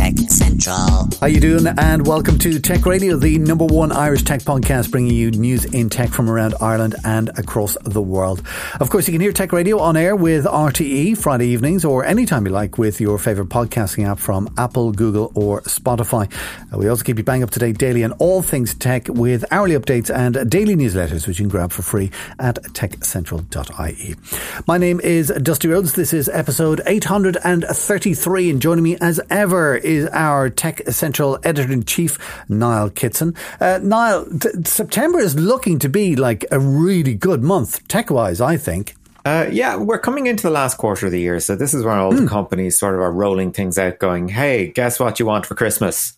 Tech Central. How are you doing? And welcome to Tech Radio, the number one Irish tech podcast, bringing you news in tech from around Ireland and across the world. Of course, you can hear Tech Radio on air with RTE Friday evenings or anytime you like with your favorite podcasting app from Apple, Google, or Spotify. Uh, we also keep you bang up to date daily on all things tech with hourly updates and daily newsletters, which you can grab for free at techcentral.ie. My name is Dusty Rhodes. This is episode 833, and joining me as ever is our Tech Central editor in chief, Niall Kitson. Uh, Niall, t- September is looking to be like a really good month, tech wise, I think. Uh, yeah, we're coming into the last quarter of the year, so this is when all the companies sort of are rolling things out, going, "Hey, guess what you want for Christmas?"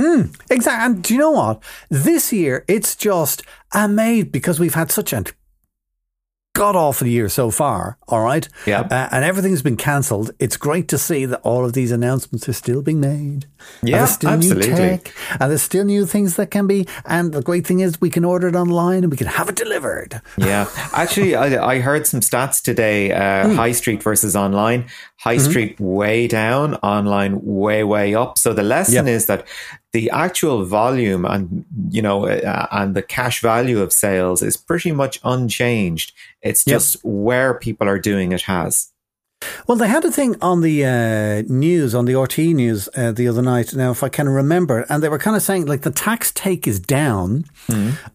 Mm, Exactly. And do you know what? This year, it's just amazing because we've had such a god awful year so far. All right. Yeah. Uh, and everything's been cancelled. It's great to see that all of these announcements are still being made. And Yeah, there's still absolutely. new tech, and there's still new things that can be. And the great thing is, we can order it online and we can have it delivered. Yeah, actually, I, I heard some stats today: uh, High Street versus online. High Street way down, online way way up. So the lesson Yep. is that the actual volume and you know uh, and the cash value of sales is pretty much unchanged. It's Yep. just where people are doing it has. Well, they had a thing on the uh, news, on the RT news uh, the other night. Now, if I can remember, and they were kind of saying like the tax take is down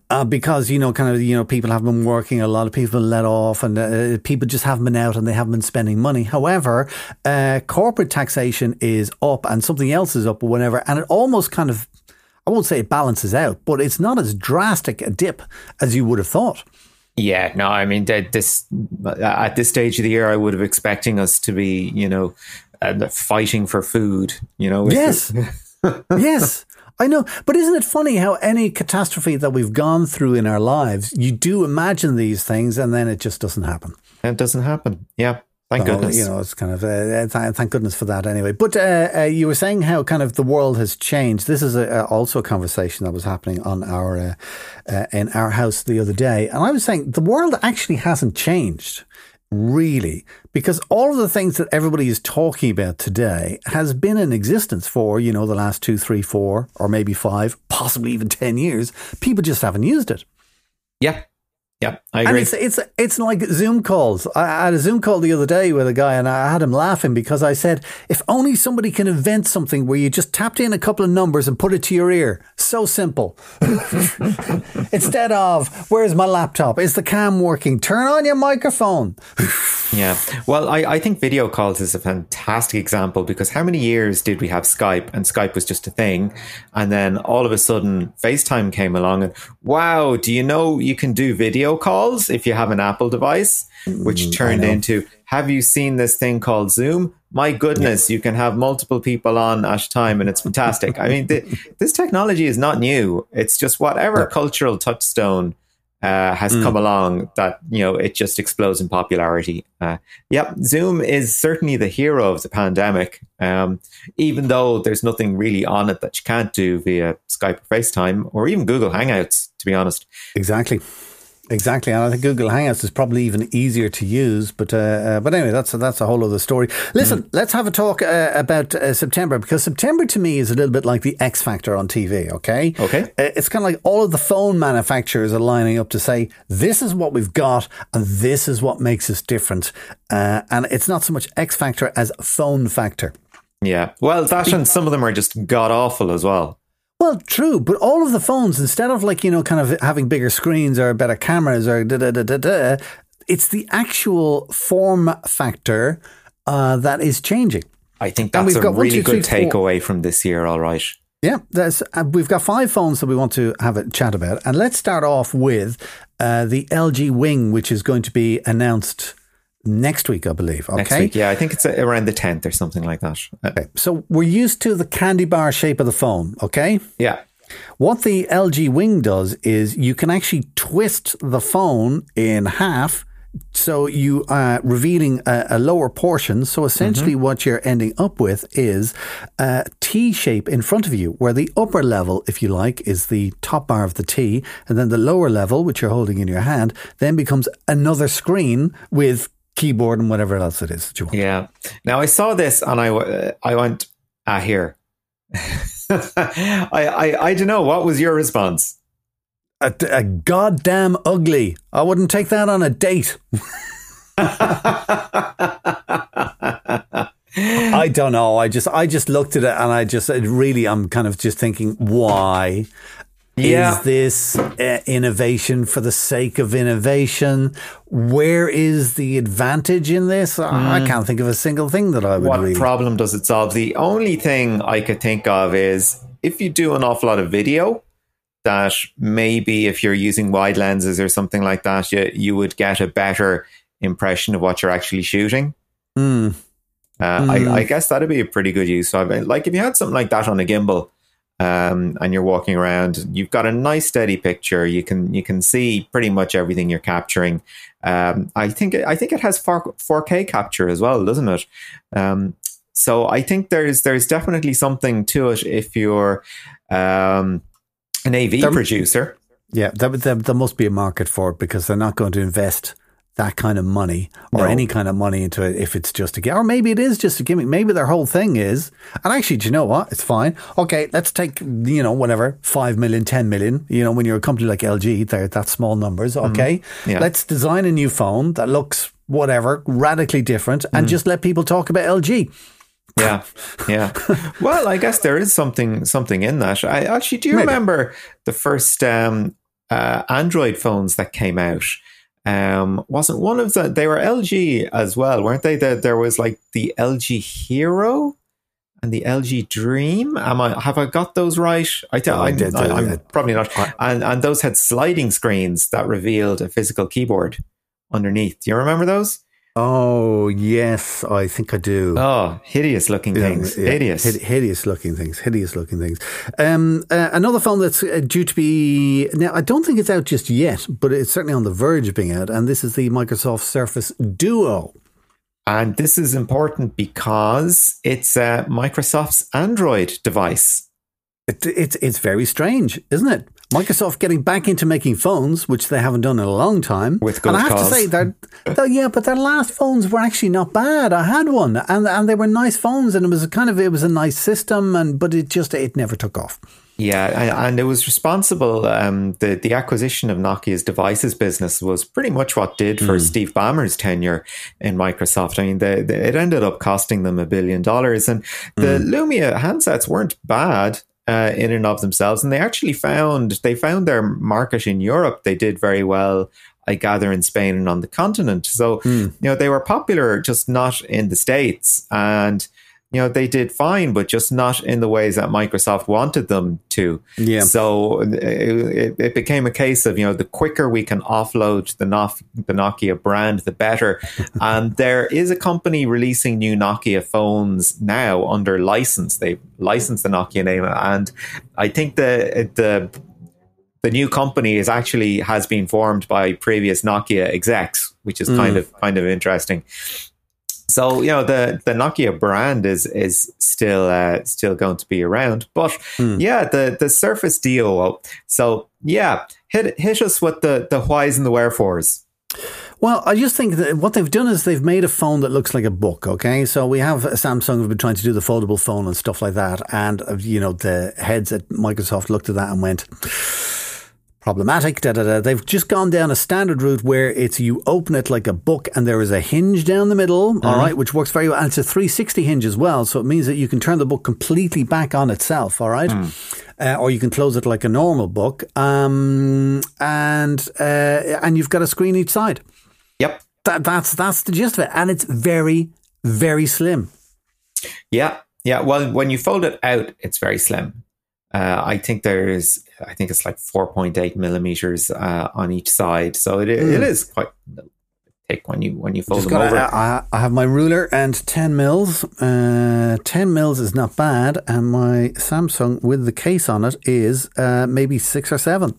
uh, because you know, kind of you know, people have been working, a lot of people let off, and uh, people just haven't been out and they haven't been spending money. However, uh, corporate taxation is up, and something else is up, or whatever, and it almost kind of. I won't say it balances out, but it's not as drastic a dip as you would have thought. Yeah, no, I mean that this at this stage of the year, I would have expecting us to be, you know, uh, fighting for food. You know, Yes. yes. I know. But isn't it funny how any catastrophe that we've gone through in our lives, you do imagine these things and then it just doesn't happen. it doesn't happen. Yeah, thank So, goodness. You know, it's kind of, uh, th- thank goodness for that anyway. But uh, uh, you were saying how kind of the world has changed. This is a, a, also a conversation that was happening on our, uh, uh, in our house the other day. And I was saying the world actually hasn't changed really because all of the things that everybody is talking about today has been in existence for you know the last two three four or maybe five possibly even 10 years people just haven't used it yeah, yeah, I and agree. it's it's it's like Zoom calls. I I had a Zoom call the other day with a guy, and I had him laughing because I said, "If only somebody can invent something where you just tapped in a couple of numbers and put it to your ear. So simple. Instead of where's my laptop? Is the cam working? Turn on your microphone. Yeah. Well, I, I think video calls is a fantastic example because how many years did we have Skype and Skype was just a thing? And then all of a sudden FaceTime came along and wow, do you know you can do video calls if you have an Apple device? Which turned into have you seen this thing called Zoom? My goodness, you can have multiple people on at a time and it's fantastic. I mean, th- this technology is not new. It's just whatever cultural touchstone uh, has come along that you know it just explodes in popularity. Uh, yep, Zoom is certainly the hero of the pandemic. Um, even though there's nothing really on it that you can't do via Skype or FaceTime or even Google Hangouts, to be honest. Exactly. Exactly, and I think Google Hangouts is probably even easier to use. But uh, uh, but anyway, that's that's a whole other story. Listen, let's have a talk uh, about uh, September because September to me is a little bit like the X Factor on TV. Okay, Okay. Uh, it's kind of like all of the phone manufacturers are lining up to say this is what we've got and this is what makes us different. Uh, and it's not so much X Factor as Phone Factor. Yeah, well, that and some of them are just god awful as well. Well, true, but all of the phones, instead of like, you know, kind of having bigger screens or better cameras or da da da da da, it's the actual form factor uh, that is changing. I think that's we've a got one, really two, good three, takeaway from this year. All right. Yeah, there's, uh, we've got five phones that we want to have a chat about. And let's start off with uh, the LG Wing, which is going to be announced next week, I believe. Okay. Next week, yeah, I think it's around the tenth or something like that. Uh, Okay. So we're used to the candy bar shape of the phone. Okay. yeah, What the LG Wing does is you can actually twist the phone in half So you are revealing a, a lower portion. So essentially, Mm-hmm. what you're ending up with is a T shape in front of you, where the upper level, if you like, is the top bar of the T, and then the lower level, which you're holding in your hand, then becomes another screen with keyboard and whatever else it is that you want. Yeah. Now I saw this and I I went, ah, here. I, I, I don't know. What was your response? A, a goddamn ugly. I wouldn't take that on a date. I don't know. I just I just looked at it and I just it really I'm kind of just thinking why Yeah. is this uh, innovation for the sake of innovation? Where is the advantage in this? I I can't think of a single thing that I would what really. problem does it solve? The only thing I could think of is if you do an awful lot of video, that maybe if you're using wide lenses or something like that, you, you would get a better impression of what you're actually shooting. Mm. Uh, Mm. I, I guess that'd be a pretty good use it. Like if you had something like that on a gimbal, um, and you're walking around, you've got a nice steady picture. You can you can see pretty much everything you're capturing. Um, I think I think it has 4, 4K capture as well, doesn't it? Um, so I think there's there's definitely something to it if you're um, an AV There- producer. Yeah, there, there, there must be a market for it because they're not going to invest that kind of money or No. any kind of money into it if it's just a gimmick. Or maybe it is just a gimmick. Maybe their whole thing is, and actually, do you know what? It's fine. Okay, let's take, you know, whatever, 5 million, 10 million. You know, when you're a company like LG, they're that small numbers. Okay. Yeah. Let's design a new phone that looks whatever, radically different, and just let people talk about LG. Yeah, yeah. well, I guess there is something something in that. I actually do you Maybe. remember the first um, uh, Android phones that came out. Um, wasn't one of the they were LG as well, weren't they? That there was like the LG Hero and the LG Dream. Am I have I got those right? I th- Oh, I I'm, did, I, uh, am probably not. And and those had sliding screens that revealed a physical keyboard underneath. Do you remember those? Oh, yes, I think I do. Oh, hideous looking things. Yeah, hideous. hid- hideous looking things. Hideous looking things. Um, uh, another film that's uh, due to be now. I don't think it's out just yet, but it's certainly on the verge of being out. And this is the Microsoft Surface Duo. And this is important because it's uh, Microsoft's Android device. It, it's it's very strange, isn't it? Microsoft getting back into making phones, which they haven't done in a long time. With good and I have cause. to say, they're, though, yeah, but their last phones were actually not bad. I had one, and and they were nice phones, and it was a kind of it was a nice system, and but it just it never took off. Yeah, and, it was responsible. Um, the the acquisition of Nokia's devices business was pretty much what did for Steve Ballmer's tenure in Microsoft. I mean, it ended up costing them a billion dollars, and the Lumia handsets weren't bad. Uh, in and of themselves, and they actually found they found their market in Europe. They did very well, I gather, in Spain and on the continent. So you know they were popular, just not in the states, and you know they did fine, but just not in the ways that Microsoft wanted them to. Yeah. So it, it, became a case of you know the quicker we can offload the Nof- the Nokia brand, the better. and there is a company releasing new Nokia phones now under license. They licensed the Nokia name, and I think the the the new company is actually has been formed by previous Nokia execs, which is kind mm. of kind of interesting. So you know the the Nokia brand is is still uh, still going to be around, but yeah, the the Surface Duo. So yeah, hit hit us with the the whys and the wherefores. Well, I just think that what they've done is they've made a phone that looks like a book. Okay, so we have Samsung have been trying to do the foldable phone and stuff like that, and uh, you know the heads at Microsoft looked at that and went problematic. Da, da, da. They've just gone down a standard route where it's you open it like a book and there is a hinge down the middle, all right, which works very well. And it's a 360 hinge as well, so it means that you can turn the book completely back on itself, all right, uh, or you can close it like a normal book, um, and uh, and you've got a screen each side. Yep. That, that's that's the gist of it, and it's very very slim. Yeah. Yeah. Well, when you fold it out, it's very slim. Uh, I think there's, I think it's like 4.8 millimeters uh, on each side, so it, it is quite thick when you when you fold Just them gotta- over. I, I have my ruler and ten mils. Uh, ten mils is not bad, and my Samsung with the case on it is uh, maybe six or seven.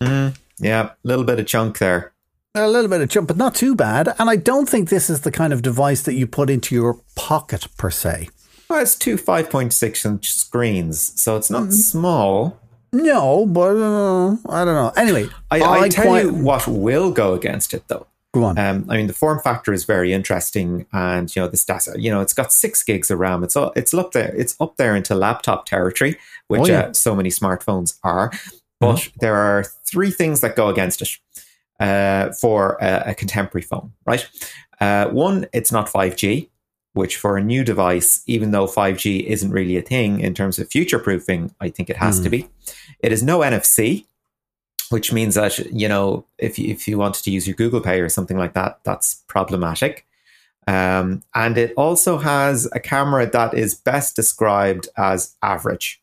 yeah, a little bit of chunk there. A little bit of jump, but not too bad. And I don't think this is the kind of device that you put into your pocket per se. Well, it's two 5.6 inch screens, so it's not small. No, but uh, I don't know. Anyway, I, I, tell quite- you what will go against it, though. Go on. Um, I mean, the form factor is very interesting, and you know the stats. You know, it's got six gigs of RAM. It's all, it's up there. It's up there into laptop territory, which Oh, yeah. uh, so many smartphones are. But there are three things that go against it uh, for a, a contemporary phone. Right. Uh, one, it's not five G, which for a new device, even though five G isn't really a thing in terms of future proofing, I think it has to be. It is no NFC which means that you know if you, if you wanted to use your Google Pay or something like that, that's problematic. Um, and it also has a camera that is best described as average.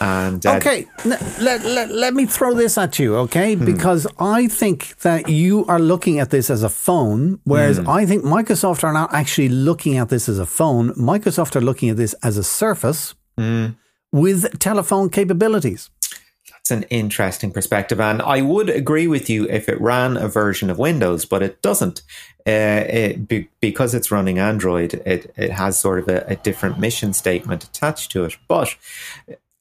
And uh, Okay, let, let, let me throw this at you, okay? Hmm. Because I think that you are looking at this as a phone, whereas Hmm. I think Microsoft are not actually looking at this as a phone. Microsoft are looking at this as a Surface Hmm. with telephone capabilities. that's an interesting perspective. And I would agree with you if it ran a version of Windows, but it doesn't. Uh, it, be, because it's running Android, it, it has sort of a, a different mission statement attached to it. But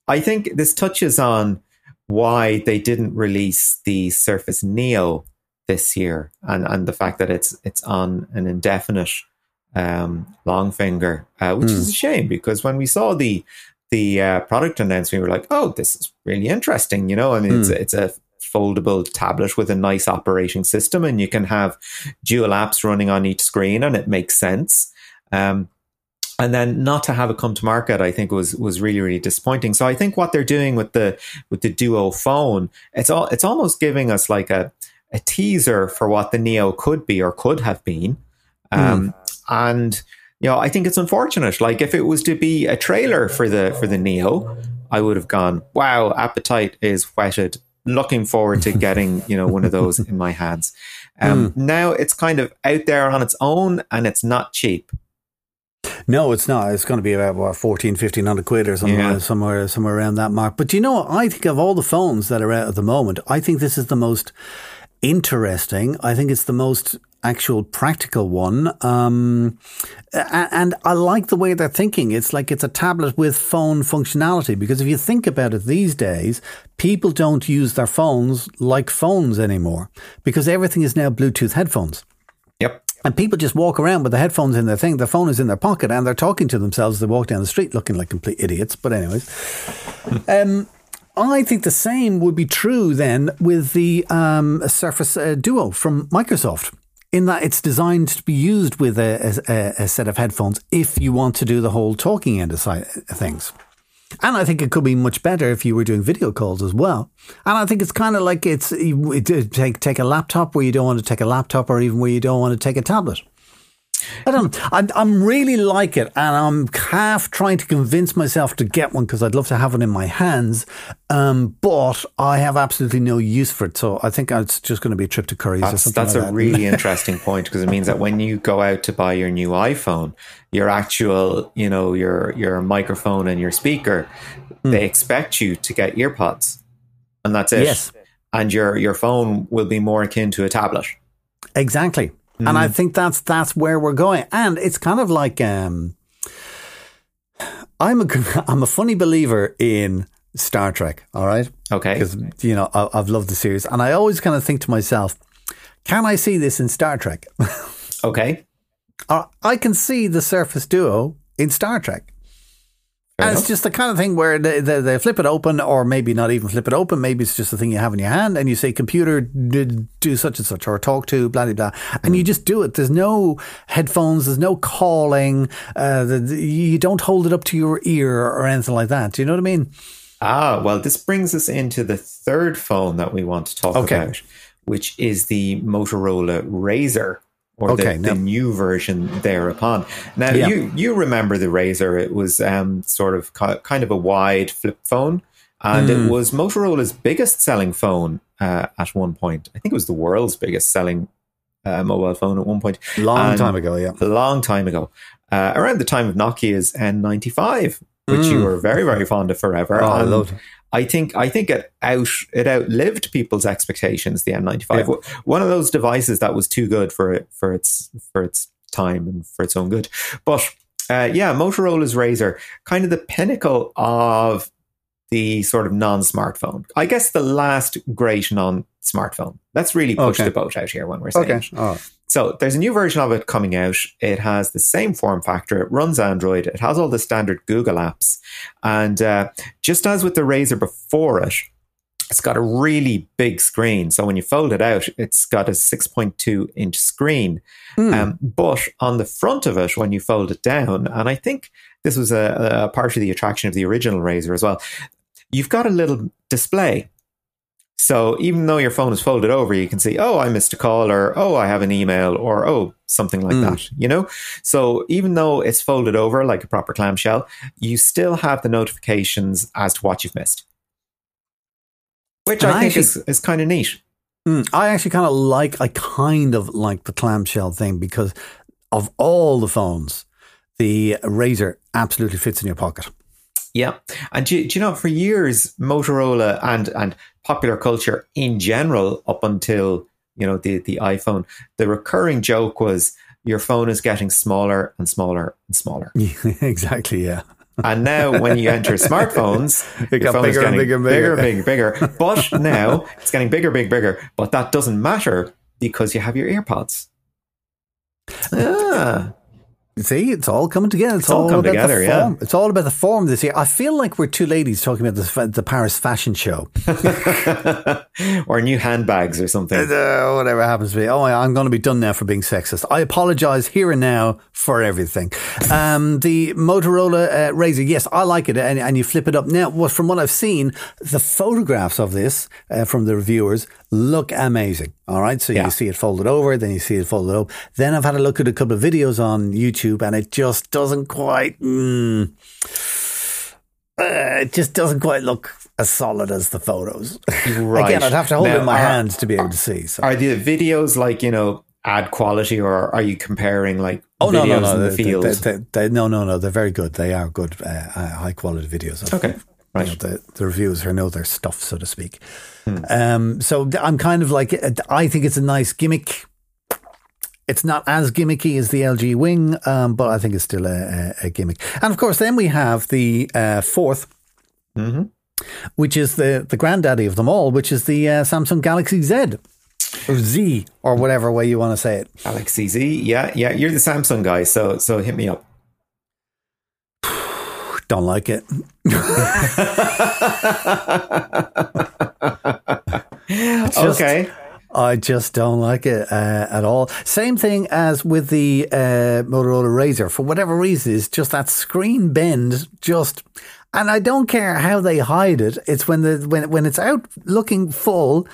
I think this touches on why they didn't release the Surface Neo this year, and, and the fact that it's it's on an indefinite um, long finger, uh, which is a shame because when we saw the the uh, product announcement, we were like, "Oh, this is really interesting." You know, I mean, it's it's a foldable tablet with a nice operating system, and you can have dual apps running on each screen, and it makes sense. Um, and then not to have it come to market, I think was was really really disappointing. So I think what they're doing with the with the Duo phone, it's all it's almost giving us like a a teaser for what the Neo could be or could have been. Um, And you know, I think it's unfortunate. Like if it was to be a trailer for the for the Neo, I would have gone, "Wow, appetite is whetted." Looking forward to getting you know one of those in my hands. Um, Now it's kind of out there on its own, and it's not cheap. No, it's not. It's going to be about what, 14, 1500 quid or something, Yeah. somewhere, somewhere around that mark. But you know what? I think of all the phones that are out at the moment, I think this is the most interesting. I think it's the most actual practical one. Um, and I like the way they're thinking. It's like it's a tablet with phone functionality because if you think about it these days, people don't use their phones like phones anymore because everything is now Bluetooth headphones. And people just walk around with the headphones in their thing, their phone is in their pocket, and they're talking to themselves as they walk down the street looking like complete idiots. But, anyways, um, I think the same would be true then with the um, Surface uh, Duo from Microsoft, in that it's designed to be used with a, a, a set of headphones if you want to do the whole talking end of things. And I think it could be much better if you were doing video calls as well. And I think it's kind of like it's take take a laptop where you don't want to take a laptop, or even where you don't want to take a tablet. I don't. know. I'm, I'm really like it, and I'm half trying to convince myself to get one because I'd love to have one in my hands. Um, but I have absolutely no use for it, so I think it's just going to be a trip to Curry's or That's, something that's like a that. really interesting point because it means that when you go out to buy your new iPhone, your actual, you know, your your microphone and your speaker, Hmm. they expect you to get earpods, and that's it. Yes. And your your phone will be more akin to a tablet. Exactly. And I think that's that's where we're going. And it's kind of like um I'm a I'm a funny believer in Star Trek, all right? Okay. Because you know, I, I've loved the series and I always kind of think to myself, can I see this in Star Trek? Okay. I can see the Surface Duo in Star Trek. Fair and it's just the kind of thing where they, they, they flip it open, or maybe not even flip it open. Maybe it's just a thing you have in your hand, and you say, "Computer, do such and such," or "Talk to," blah blah blah, and you just do it. There's no headphones, there's no calling. Uh, the, the- you don't hold it up to your ear or anything like that. Do you know what I mean? Ah, well, this brings us into the third phone that we want to talk Okay. about, which is the Motorola Razr. Or Okay, the, the new version thereupon. Now Yeah. you you remember the Razr? It was um, sort of ki- kind of a wide flip phone, and Hmm. it was Motorola's biggest selling phone uh, at one point. I think it was the world's biggest selling uh, mobile phone at one point. Long And time ago, yeah. a long time ago, uh, around the time of Nokia's N95, which you were very, very fond of forever. Hmm. Oh, I loved it. I think I think it out it outlived people's expectations. The N95, yeah. one of those devices that was too good for it for its for its time and for its own good. But uh, yeah, Motorola's Razr, kind of the pinnacle of the sort of non-smartphone. I guess the last great non-smartphone. Let's really push okay. the boat out here when we're saying. Okay. Oh. So there's a new version of it coming out. It has the same form factor. It runs Android. It has all the standard Google apps, and uh, just as with the Razr before it, it's got a really big screen. So when you fold it out, it's got a 6.2 inch screen. Mm. Um, but on the front of it, when you fold it down, and I think this was a, a part of the attraction of the original Razr as well, you've got a little display. So even though your phone is folded over, you can see, oh, I missed a call, or oh, I have an email, or oh, something like mm. that, you know? So even though it's folded over like a proper clamshell, you still have the notifications as to what you've missed. Which and I, I think actually, is, is kind of neat. Mm, I actually kind of like, I kind of like the clamshell thing because of all the phones, the Razr absolutely fits in your pocket. Yeah, and do, do, you know for years Motorola and and popular culture in general, up until you know the the iPhone, the recurring joke was your phone is getting smaller and smaller and smaller. exactly. Yeah. And now, when you enter smartphones, it got bigger and bigger, bigger, bigger, bigger, bigger. But now it's getting bigger, big, bigger. But that doesn't matter because you have your AirPods. Ah, See, it's all coming together. It's, it's all, all coming together. Yeah, it's all about the form this year. I feel like we're two ladies talking about the, the Paris fashion show, or new handbags or something. Uh, whatever happens to be. Oh, I'm going to be done now for being sexist. I apologize here and now for everything. Um, the Motorola uh, Razr, yes, I like it, and, and you flip it up now. Well, from what I've seen, the photographs of this uh, from the reviewers look amazing. All right. So yeah. you see it folded over, then you see it folded up. Then I've had a look at a couple of videos on YouTube and it just doesn't quite, mm, uh, it just doesn't quite look as solid as the photos. Right. Again, I'd have to hold now, it in my are, hands to be able to see. So. Are the videos like, you know, ad quality or are you comparing like oh, no, no, no. the they, field? They, they, no, no, no. They're very good. They are good, uh, uh, high quality videos. Okay. Right. You know, the, the reviewers who know their stuff, so to speak. Hmm. Um, so I'm kind of like, I think it's a nice gimmick. It's not as gimmicky as the LG Wing, um, but I think it's still a, a, gimmick. And of course, then we have the uh, 4th mm-hmm. which is the, the granddaddy of them all, which is the uh, Samsung Galaxy Z or Z or whatever way you want to say it. Galaxy Z, yeah, yeah. You're the Samsung guy, so so hit me up. Don't like it. just, okay. I just don't like it uh, at all. Same thing as with the uh, Motorola Razr. For whatever reason, it's just that screen bend. Just, and I don't care how they hide it. It's when the when when it's out looking full,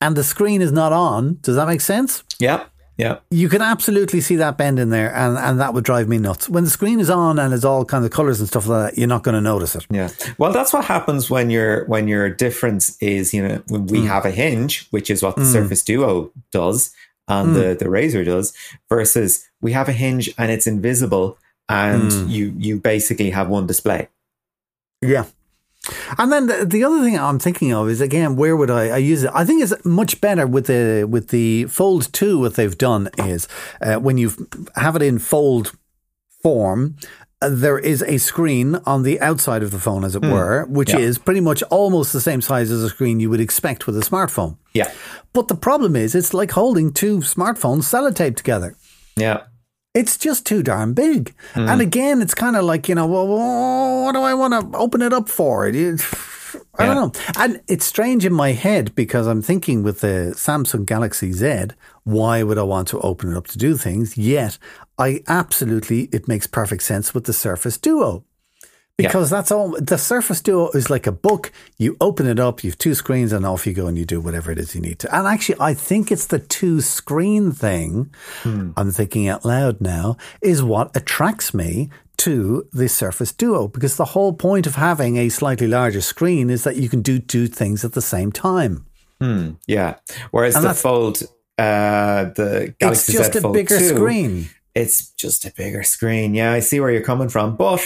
and the screen is not on. Does that make sense? Yeah. Yeah. You can absolutely see that bend in there, and, and that would drive me nuts. When the screen is on and it's all kind of colors and stuff like that, you're not going to notice it. Yeah. Well, that's what happens when your when your difference is, you know, when we mm. have a hinge, which is what the mm. Surface Duo does and mm. the, the Razr does, versus we have a hinge and it's invisible and mm. you you basically have one display. Yeah. And then the, the, other thing I'm thinking of is again, where would I, I, use it? I think it's much better with the with the Fold Two. What they've done is uh, when you have it in fold form, uh, there is a screen on the outside of the phone, as it mm. were, which yeah. is pretty much almost the same size as a screen you would expect with a smartphone. Yeah. But the problem is, it's like holding two smartphones sellotape together. Yeah it's just too darn big. Mm. And again, it's kind of like, you know, well, what do I want to open it up for? I yeah. don't know. And it's strange in my head because I'm thinking with the Samsung Galaxy Z, why would I want to open it up to do things? Yet I absolutely, it makes perfect sense with the Surface Duo because yeah. that's all the Surface Duo is like a book. You open it up, you have two screens, and off you go and you do whatever it is you need to. And actually, I think it's the two screen thing. Hmm. I'm thinking out loud now is what attracts me to the Surface Duo because the whole point of having a slightly larger screen is that you can do two things at the same time. Hmm. Yeah. Whereas and the Fold, uh, the Galaxy it's just Z a bigger 2, screen It's just a bigger screen. Yeah, I see where you're coming from. But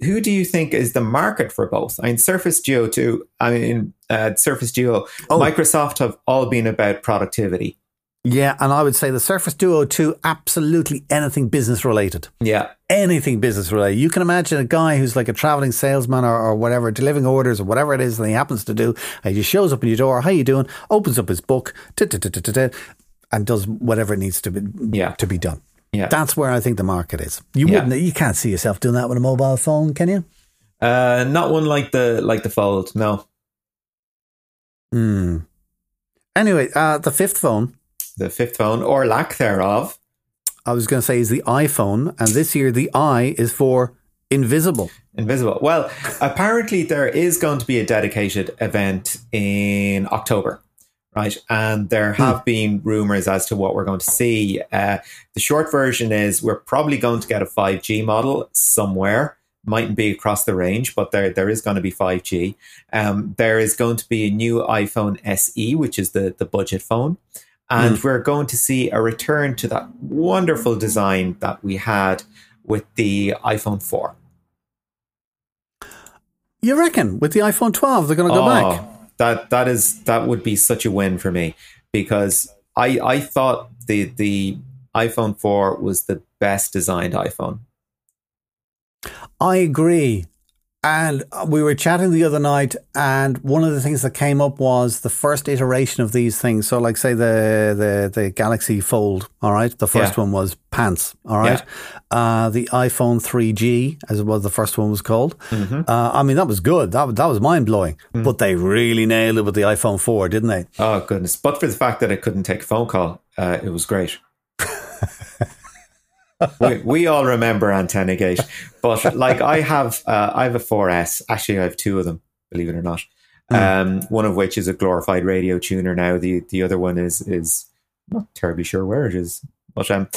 who do you think is the market for both? I mean, Surface Duo 2, I mean, uh, Surface Duo, Oh. Microsoft have all been about productivity. Yeah, and I would say the Surface Duo 2, absolutely anything business related. Yeah. Anything business related. You can imagine a guy who's like a traveling salesman or, or whatever, delivering orders or whatever it is that he happens to do. And he just shows up in your door, how you doing? Opens up his book, and does whatever it needs to be Yeah. to be done. Yeah. That's where I think the market is. You Yeah. wouldn't you can't see yourself doing that with a mobile phone, can you? Uh, not one like the like the Fold. No, Hmm. Anyway, uh, the fifth phone, the fifth phone or lack thereof. I was going to say, is the iPhone, and this year the I is for invisible. Invisible. Well, apparently there is going to be a dedicated event in October, right? And there have been rumors as to what we're going to see. Uh, the short version is we're probably going to get a 5G model somewhere. Mightn't be across the range, but there there is going to be 5G. Um, there is going to be a new iPhone SE, which is the the budget phone. And we're going to see a return to that wonderful design that we had with the iPhone 4. You reckon with the iPhone 12 they're going to go back? That that is that would be such a win for me because I I thought the the iPhone 4 was the best designed iPhone. I agree. And we were chatting the other night, and one of the things that came up was the first iteration of these things. So, like, say the the the Galaxy Fold. All right, the first Yeah. one was pants. All right, uh, the iPhone 3G, as it was the first one was called. Mm-hmm. Uh, I mean, that was good. That that was mind blowing. Mm. But they really nailed it with the iPhone 4, didn't they? Oh goodness! But for the fact that I couldn't take a phone call, uh, it was great. We, we all remember Antenna Gate, but like I have, uh, I have a 4S. Actually, I have two of them. Believe it or not. Um, one of which is a glorified radio tuner. Now the the other one is is not terribly sure where it is, but um,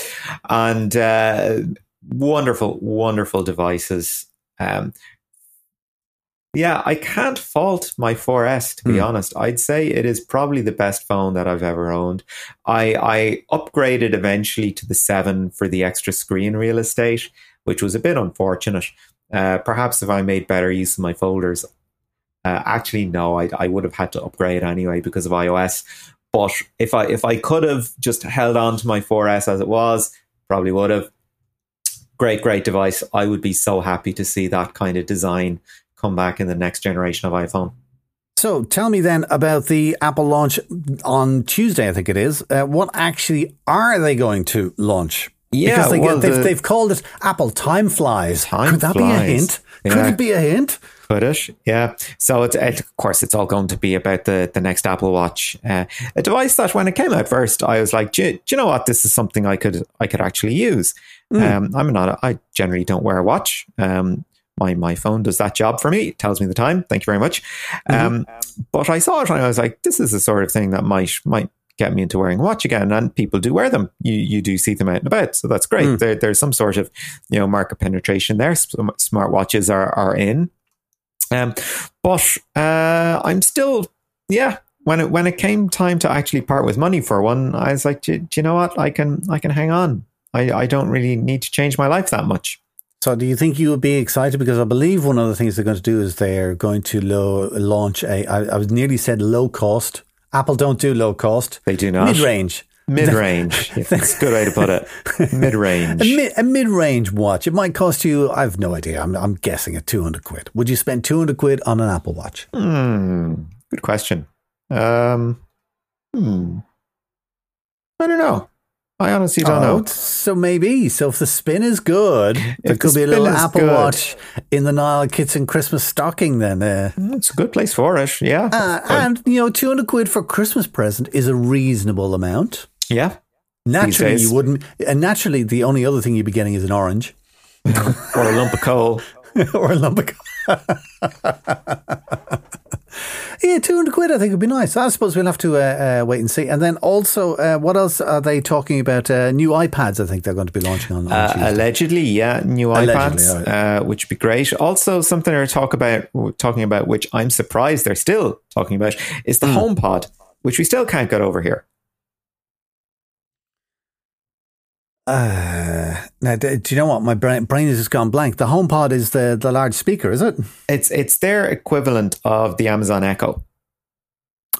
and uh, wonderful, wonderful devices. Um, yeah, I can't fault my 4S to be honest. I'd say it is probably the best phone that I've ever owned. I I upgraded eventually to the 7 for the extra screen real estate, which was a bit unfortunate. Uh, perhaps if I made better use of my folders, uh, actually no, I I would have had to upgrade anyway because of iOS. But if I if I could have just held on to my 4S as it was, probably would have. Great, great device. I would be so happy to see that kind of design come back in the next generation of iPhone. So tell me then about the Apple launch on Tuesday, I think it is. Uh, what actually are they going to launch? Yeah, because they, well, they've, the- they've called it Apple Time Flies. Time Could that be a hint? Could it be a hint? Could it? Yeah. So it's it, of course it's all going to be about the the next Apple Watch, uh, a device that when it came out first, I was like, do, you- do you know what? This is something I could I could actually use. Um, I'm not. I generally don't wear a watch. Um, my my phone does that job for me. It tells me the time. Thank you very much. Um, but I saw it and I was like, this is the sort of thing that might might get me into wearing a watch again. And people do wear them. You you do see them out and about, so that's great. There, there's some sort of you know market penetration there. Some smartwatches are are in. Um, but uh, I'm still, yeah. When it when it came time to actually part with money for one, I was like, do, do you know what? I can I can hang on. I, I don't really need to change my life that much. So do you think you would be excited? Because I believe one of the things they're going to do is they're going to lo- launch a, I, I was nearly said low cost. Apple don't do low cost. They do not. Mid range. Mid range. That's a good way to put it. Mid range. A, mid, a mid-range watch. It might cost you. I've no idea. I'm, I'm guessing at 200 quid. Would you spend 200 quid on an Apple Watch? Hmm. Good question. Um. Hmm. I don't know. I honestly don't Oh, know. So maybe. So if the spin is good, there the could be a little Apple good. Watch in the Niall Kitson Christmas stocking then. Uh, It's a good place for it. Yeah. uh, and, you know, 200 quid for a Christmas present is a reasonable amount. yeah. Naturally, you wouldn't. And naturally, the only other thing you'd be getting is an orange Or a lump of coal. or a lump of. yeah, 200 quid I think would be nice. I suppose we'll have to uh, uh, wait and see. And then also, uh, what else are they talking about? Uh, new iPads, I think they're going to be launching on, on Uh, allegedly, yeah, new iPads, uh, which would be great. Also, something they're talk about, talking about, which I'm surprised they're still talking about, is the HomePod, which we still can't get over here. Uh, Now, do you know what? My brain, brain has just gone blank. The HomePod is the, the large speaker, is it? It's it's their equivalent of the Amazon Echo.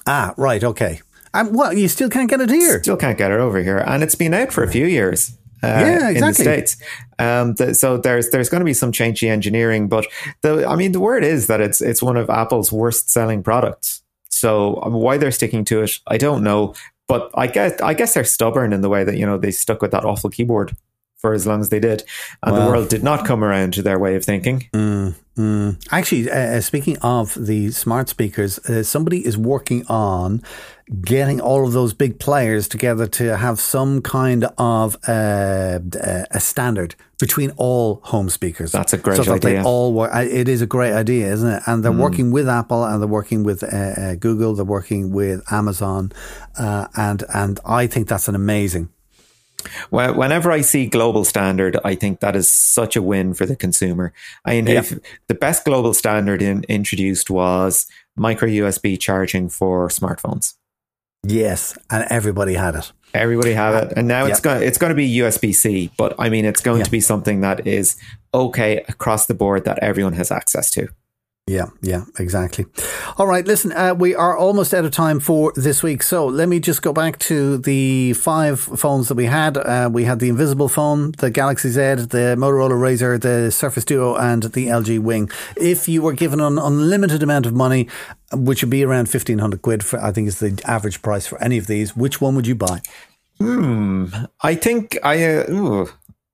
Ah, right. Okay. Um, well, you still can't get it here. Still can't get it over here, and it's been out for a few years. Uh, Yeah, in the states. Um, th- so there's there's going to be some changey engineering, but the I mean the word is that it's it's one of Apple's worst selling products. So um, why they're sticking to it, I don't know. But I guess I guess they're stubborn in the way that you know they stuck with that awful keyboard for as long as they did, and the world did not come around to their way of thinking. Mm. Actually, uh, uh, speaking of the smart speakers, uh, somebody is working on getting all of those big players together to have some kind of uh, uh, a standard between all home speakers. That's a great so that They idea. all work. uh, It is a great idea, isn't it? And they're working with Apple, and they're working with uh, uh, Google, they're working with Amazon, uh, and and I think that's an amazing. Wh- Whenever I see global standard, I think that is such a win for the consumer. I mean, Yeah. if the best global standard in, introduced was micro USB charging for smartphones. Yes, and everybody had it. Everybody have it, and now it's Yep. going it's going to be USB C. But I mean, it's going Yeah. to be something that is okay across the board that everyone has access to. Yeah, yeah, exactly. All right, listen, uh, we are almost out of time for this week. So let me just go back to the five phones that we had. Uh, we had the Invisible phone, the Galaxy Z, the Motorola Razr, the Surface Duo, and the LG Wing. If you were given an unlimited amount of money, which would be around 1500 quid, for, I think is the average price for any of these, which one would you buy? I think I uh,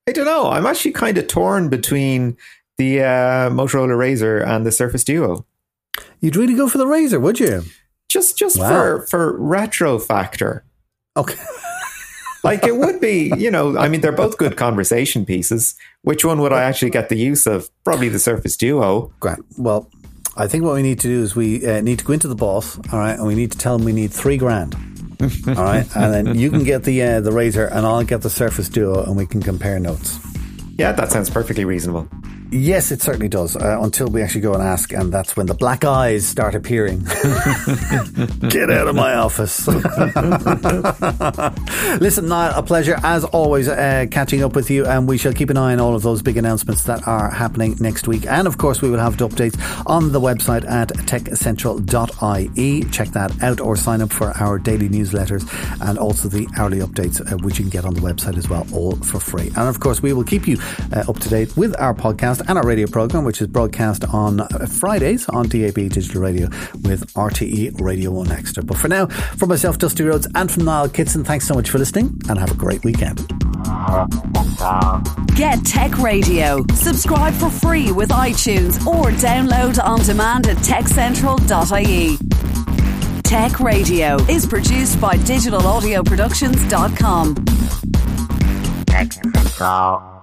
I don't know. I'm actually kind of torn between the uh, Motorola Razr and the Surface Duo. You'd really go for the Razr, would you? Just just Wow. for for retro factor. Okay. Like it would be, you know, I mean, they're both good conversation pieces. Which one would I actually get the use of? Probably the Surface Duo. Great. Well, I think what we need to do is we uh, need to go into the boss, all right, and we need to tell him we need three grand, all right, and then you can get the uh, the Razr, and I'll get the Surface Duo, and we can compare notes. Yeah, that sounds perfectly reasonable. Yes, it certainly does. Uh, until we actually go and ask, and that's when the black eyes start appearing. Get out of my office. Listen, Niall, a pleasure as always uh, catching up with you, and we shall keep an eye on all of those big announcements that are happening next week. And of course, we will have updates on the website at techcentral.ie. Check that out or sign up for our daily newsletters and also the hourly updates, uh, which you can get on the website as well, all for free. And of course, we will keep you uh, up to date with our podcast and our radio program, which is broadcast on uh, Fridays on DAB Digital Radio with RTE Radio 1 Extra. But for now, from myself, Dusty Rhodes, and from Niall Kitson, thanks so much for listening and have a great weekend. Get Tech Radio. Subscribe for free with iTunes or download on demand at techcentral.ie. Tech Radio is produced by digitalaudioproductions.com. Tech Central.